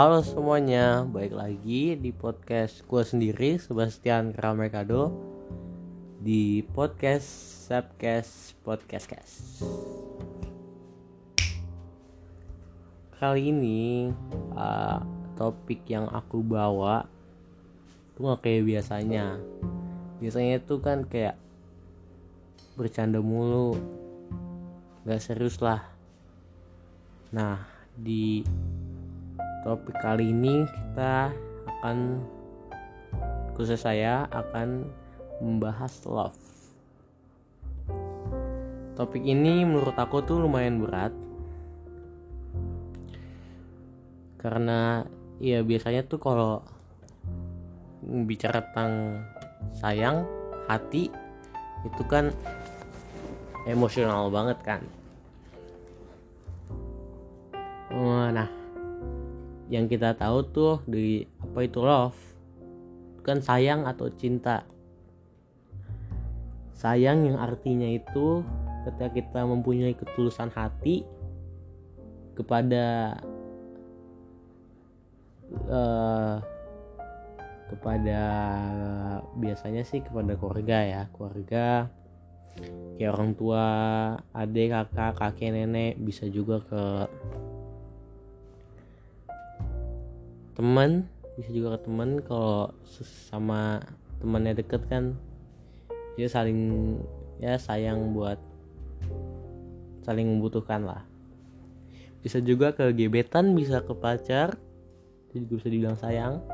Halo semuanya, baik lagi di podcast gue sendiri Sebastian Kramekado di podcast Subcast Podcast Cast. Kali ini uh, topik yang aku bawa tuh gak kayak biasanya. Biasanya itu kan kayak bercanda mulu, gak serius lah. Nah di topik kali ini kita akan khusus saya akan membahas love. Topik ini menurut aku tuh lumayan berat. Karena ya biasanya tuh kalau bicara tentang sayang hati itu kan emosional banget kan. Nah yang kita tahu tuh di apa itu love? Kan sayang atau cinta. Sayang yang artinya itu ketika kita mempunyai ketulusan hati kepada uh, kepada biasanya sih kepada keluarga ya keluarga kayak orang tua adik kakak kakek nenek bisa juga ke teman bisa juga ke teman kalau sama temannya deket kan dia saling ya sayang buat saling membutuhkan lah. Bisa juga ke gebetan bisa ke pacar itu juga bisa dibilang sayang.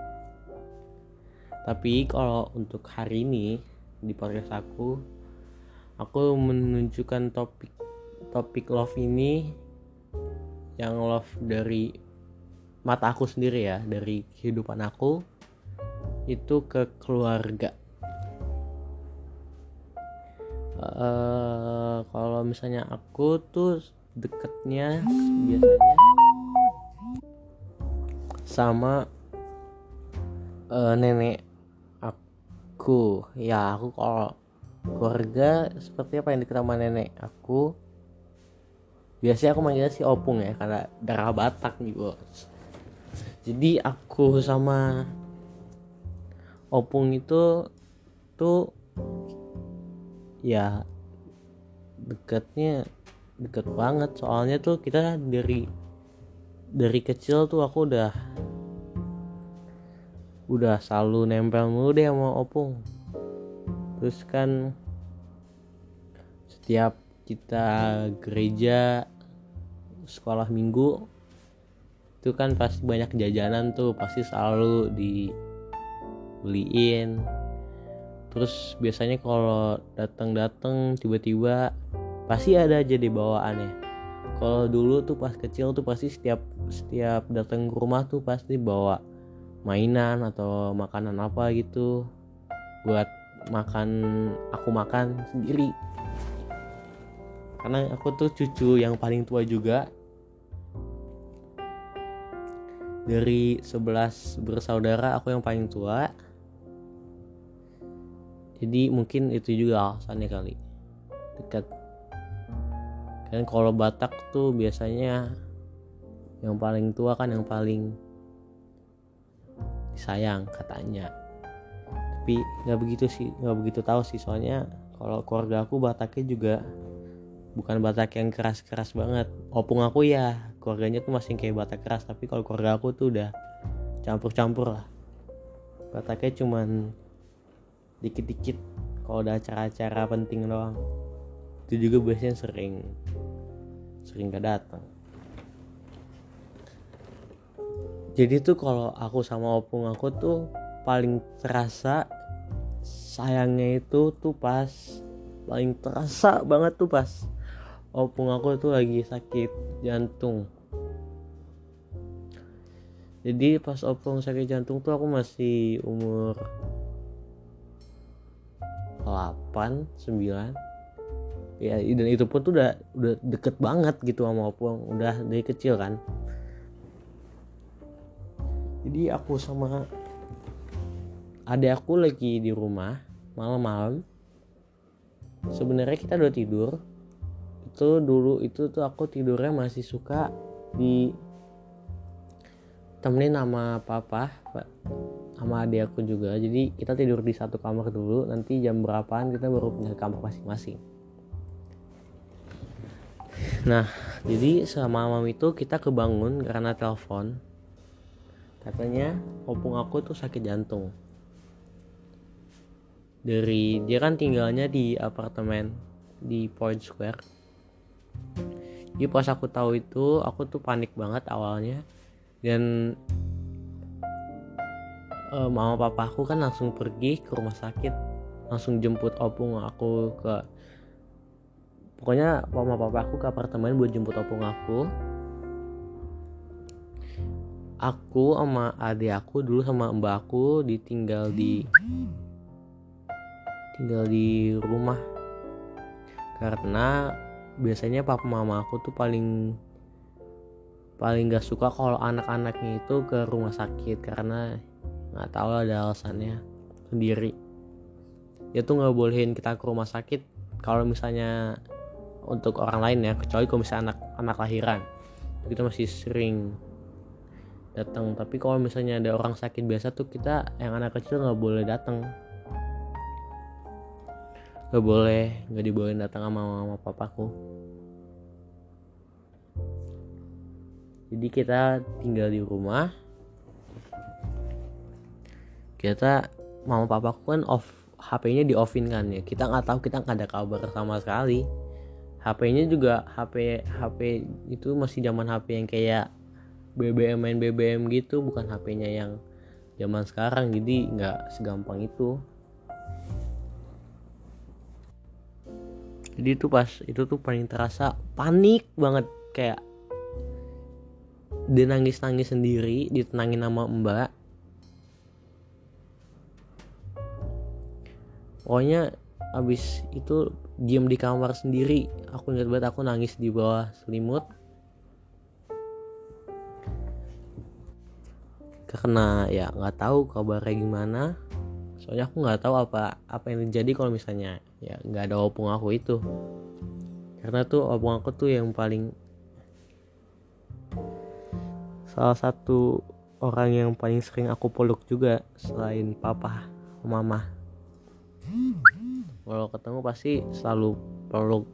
Tapi kalau untuk hari ini di podcast aku aku menunjukkan topik topik love ini yang love dari mata aku sendiri ya dari kehidupan aku itu ke keluarga. Uh, kalau misalnya aku tuh deketnya biasanya sama uh, nenek aku. Ya aku kalau keluarga seperti apa yang deket sama nenek aku? Biasanya aku manggilnya si opung ya karena darah batak nih bos jadi aku sama opung itu tuh ya dekatnya deket banget. Soalnya tuh kita dari dari kecil tuh aku udah udah selalu nempel mulu deh sama opung. Terus kan setiap kita gereja sekolah minggu itu kan pasti banyak jajanan tuh pasti selalu dibeliin. Terus biasanya kalau datang-datang tiba-tiba pasti ada aja di bawaannya. Kalau dulu tuh pas kecil tuh pasti setiap setiap datang ke rumah tuh pasti bawa mainan atau makanan apa gitu buat makan aku makan sendiri. Karena aku tuh cucu yang paling tua juga dari 11 bersaudara aku yang paling tua. Jadi mungkin itu juga alasannya kali. Dekat. Kan kalau Batak tuh biasanya yang paling tua kan yang paling disayang katanya. Tapi nggak begitu sih nggak begitu tahu sih. Soalnya kalau keluarga aku Bataknya juga bukan Batak yang keras-keras banget. Opung aku ya keluarganya tuh masih kayak Batak keras tapi kalau keluarga aku tuh udah campur-campur lah. Bataknya cuman dikit-dikit kalau ada acara-acara penting doang. Itu juga biasanya sering sering gak datang. Jadi tuh kalau aku sama opung aku tuh paling terasa sayangnya itu tuh pas paling terasa banget tuh pas opung aku tuh lagi sakit jantung jadi pas opung sakit jantung tuh aku masih umur 8 9 ya dan itu pun tuh udah udah deket banget gitu sama opung udah dari kecil kan. Jadi aku sama adik aku lagi di rumah malam-malam. Sebenarnya kita udah tidur. Itu dulu itu tuh aku tidurnya masih suka di ditemenin sama papa sama adik aku juga. Jadi kita tidur di satu kamar dulu nanti jam berapaan kita baru punya kamar masing-masing. Nah jadi sama malam itu kita kebangun karena telepon. Katanya opung aku tuh sakit jantung. Dari dia kan tinggalnya di apartemen di Point Square. Jadi pas aku tahu itu aku tuh panik banget awalnya dan uh, mama papa aku kan langsung pergi ke rumah sakit. Langsung jemput opung aku ke pokoknya mama papa aku ke apartemen buat jemput opung aku. Aku sama adik aku dulu sama mbak aku ditinggal di tinggal di rumah. Karena biasanya papa mama aku tuh paling paling gak suka kalau anak-anaknya itu ke rumah sakit karena nggak tahu ada alasannya sendiri. Ya tuh nggak bolehin kita ke rumah sakit kalau misalnya untuk orang lain ya kecuali kalau misalnya anak anak lahiran. Kita masih sering datang tapi kalau misalnya ada orang sakit biasa tuh kita yang anak kecil nggak boleh datang. Nggak boleh nggak dibolehin datang sama mama papaku jadi kita tinggal di rumah. Kita mama papaku kan off HP-nya di offin kan ya. Kita nggak tahu kita nggak ada kabar sama sekali. HP-nya juga HP HP itu masih zaman HP yang kayak BBM main BBM gitu bukan HP-nya yang zaman sekarang. Jadi nggak segampang itu. Jadi itu pas itu tuh paling terasa panik banget. Kayak dia nangis nangis sendiri ditenangin sama mbak. Pokoknya abis itu diem di kamar sendiri. Aku ingat banget aku nangis di bawah selimut. Karena ya nggak tahu kabarnya gimana. Soalnya aku nggak tahu apa apa yang terjadi kalau misalnya ya nggak ada opung aku itu. Karena tuh opung aku tuh yang paling salah satu orang yang paling sering aku peluk juga selain papa mama. Kalau ketemu pasti selalu peluk.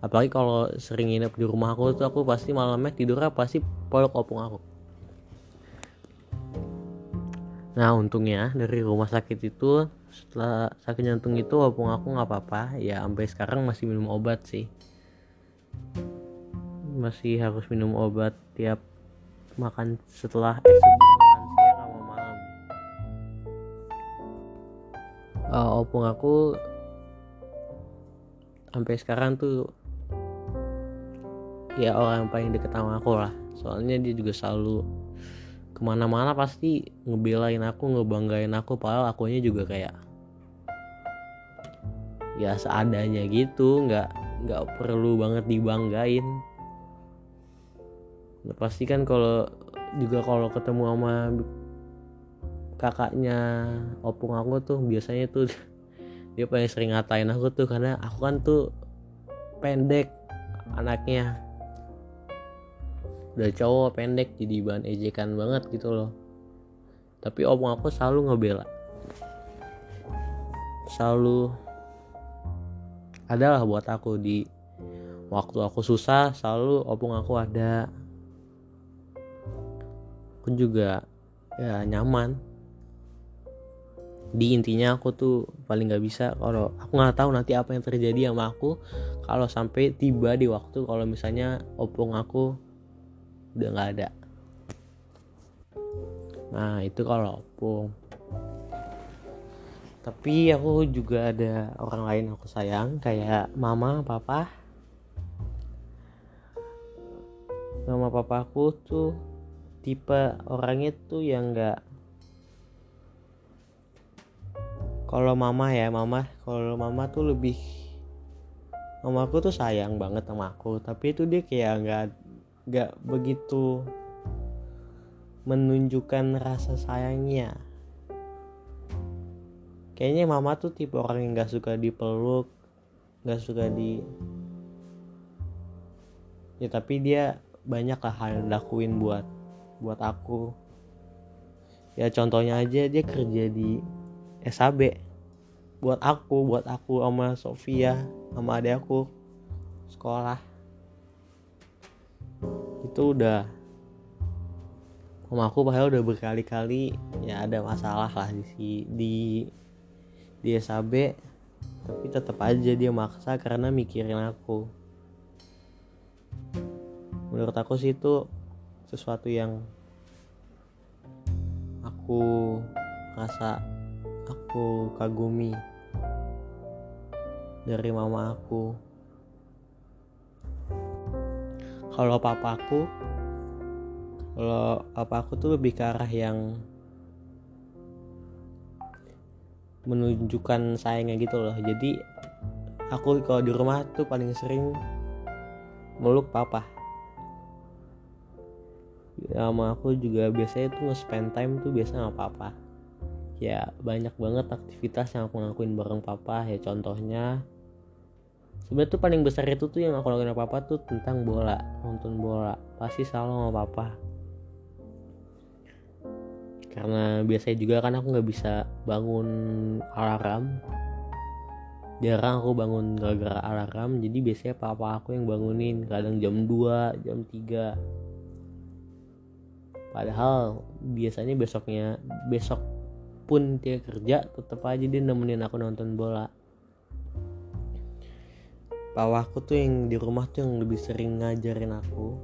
Apalagi kalau sering nginep di rumah aku tuh aku pasti malamnya tidurnya pasti peluk opung aku. Nah untungnya dari rumah sakit itu setelah sakit jantung itu walaupun aku nggak apa-apa. Ya sampai sekarang masih minum obat sih masih harus minum obat tiap makan setelah eh, makan siang sama malam. Uh, opung aku sampai sekarang tuh ya orang yang paling deket sama aku lah. Soalnya dia juga selalu ke mana-mana pasti ngebelain aku ngebanggain aku. Padahal akunya juga kayak ya seadanya gitu nggak nggak perlu banget dibanggain nah, pasti kan kalau juga kalau ketemu sama kakaknya opung aku tuh biasanya tuh dia paling sering ngatain aku tuh karena aku kan tuh pendek anaknya. Udah cowok pendek jadi bahan ejekan banget gitu loh. Tapi opung aku selalu ngebela. Selalu adalah buat aku. Di waktu aku susah selalu opung aku ada aku juga ya nyaman. Di intinya aku tuh paling nggak bisa kalau aku nggak tahu nanti apa yang terjadi sama aku kalau sampai tiba di waktu kalau misalnya opung aku udah nggak ada. Nah itu kalau opung. Tapi aku juga ada orang lain aku sayang kayak mama papa. Mama papa aku tuh tipe orangnya tuh yang nggak kalau mama ya mama kalau mama tuh lebih mama aku tuh sayang banget sama aku tapi itu dia kayak nggak gak begitu menunjukkan rasa sayangnya. Kayaknya mama tuh tipe orang yang gak suka dipeluk gak suka di ya tapi dia banyak lah hal yang lakuin buat buat aku. Ya contohnya aja dia kerja di SAB buat aku buat aku sama Sofia sama adik aku sekolah. Itu udah Mama aku padahal udah berkali-kali. Ya ada masalah lah di di di SAB tapi tetap aja dia maksa karena mikirin aku. Menurut aku sih itu sesuatu yang aku rasa aku kagumi dari mama aku. Kalau papaku kalau apa aku tuh lebih ke arah yang menunjukkan sayangnya gitu loh. Jadi aku kalau di rumah tuh paling sering meluk papa sama aku juga biasanya tuh nge-spend time tuh biasa sama papa. Ya banyak banget aktivitas yang aku ngakuin bareng papa. Ya contohnya sebenarnya tuh paling besar itu tuh yang aku lakuin sama papa tuh tentang bola nonton bola. Pasti selalu sama papa. Karena biasanya juga kan aku nggak bisa bangun alarm. Jarang aku bangun gara-gara alarm jadi biasanya papa aku yang bangunin. Kadang jam 2 jam 3 padahal biasanya besoknya besok pun dia kerja tetap aja dia nemenin aku nonton bola. Papa aku tuh yang di rumah tuh yang lebih sering ngajarin aku.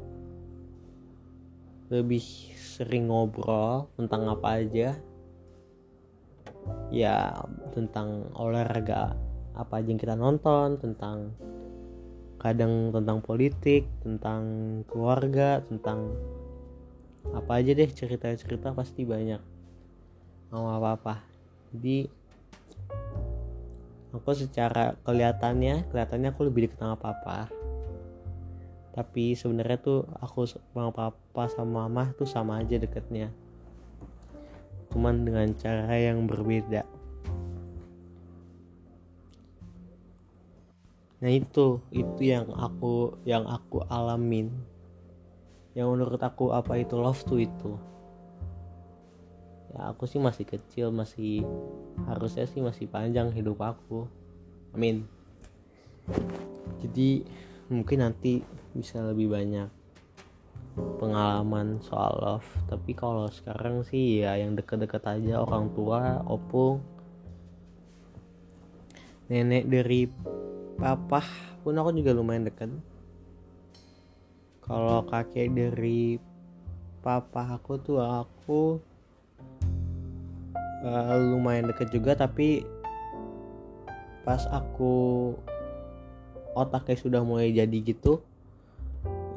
Lebih sering ngobrol tentang apa aja. Ya tentang olahraga apa aja yang kita nonton tentang kadang tentang politik tentang keluarga tentang apa aja deh cerita-cerita pasti banyak. Sama apa-apa. Jadi aku secara kelihatannya kelihatannya aku lebih dekat sama papa. Tapi sebenarnya tuh aku sama papa sama mama tuh sama aja deketnya. Cuman dengan cara yang berbeda. Nah itu itu yang aku yang aku alamin yang menurut aku apa itu love tuh itu. Ya aku sih masih kecil masih harusnya sih masih panjang hidup aku. Amin. Jadi mungkin nanti bisa lebih banyak pengalaman soal love. Tapi kalau sekarang sih ya yang deket-deket aja orang tua opung nenek dari papa pun aku juga lumayan deket kalau kakek dari papa aku tuh aku uh, lumayan deket juga tapi pas aku otaknya sudah mulai jadi gitu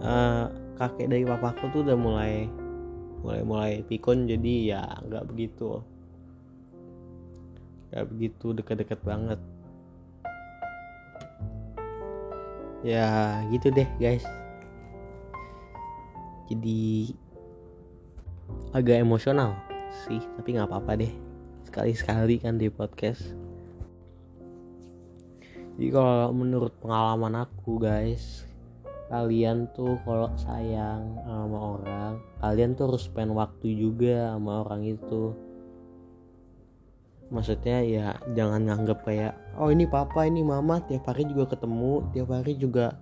uh, kakek dari papaku tuh udah mulai mulai mulai pikun jadi ya nggak begitu. Nggak begitu deket-deket banget. Ya gitu deh guys jadi agak emosional sih tapi nggak apa-apa deh. Sekali-sekali kan di podcast. Jadi kalau menurut pengalaman aku guys kalian tuh kalau sayang sama orang kalian tuh harus spend waktu juga sama orang itu. Maksudnya ya jangan nganggep kayak oh ini papa ini mama tiap hari juga ketemu tiap hari juga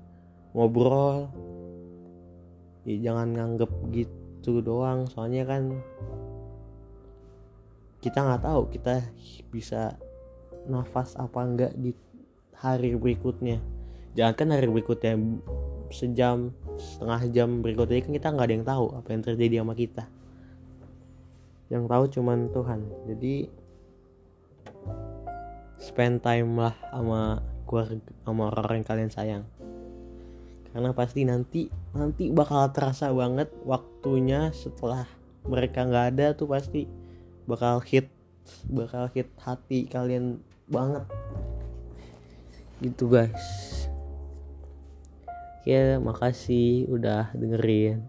ngobrol ya jangan nganggep gitu doang. Soalnya kan kita nggak tahu kita bisa nafas apa enggak di hari berikutnya. Jangan kan hari berikutnya sejam setengah jam berikutnya kan kita nggak ada yang tahu apa yang terjadi sama kita. Yang tahu cuman Tuhan. Jadi spend time lah sama keluarga sama orang yang kalian sayang karena pasti nanti nanti bakal terasa banget waktunya setelah mereka nggak ada tuh pasti bakal hit bakal hit hati kalian banget gitu guys Oke, makasih udah dengerin.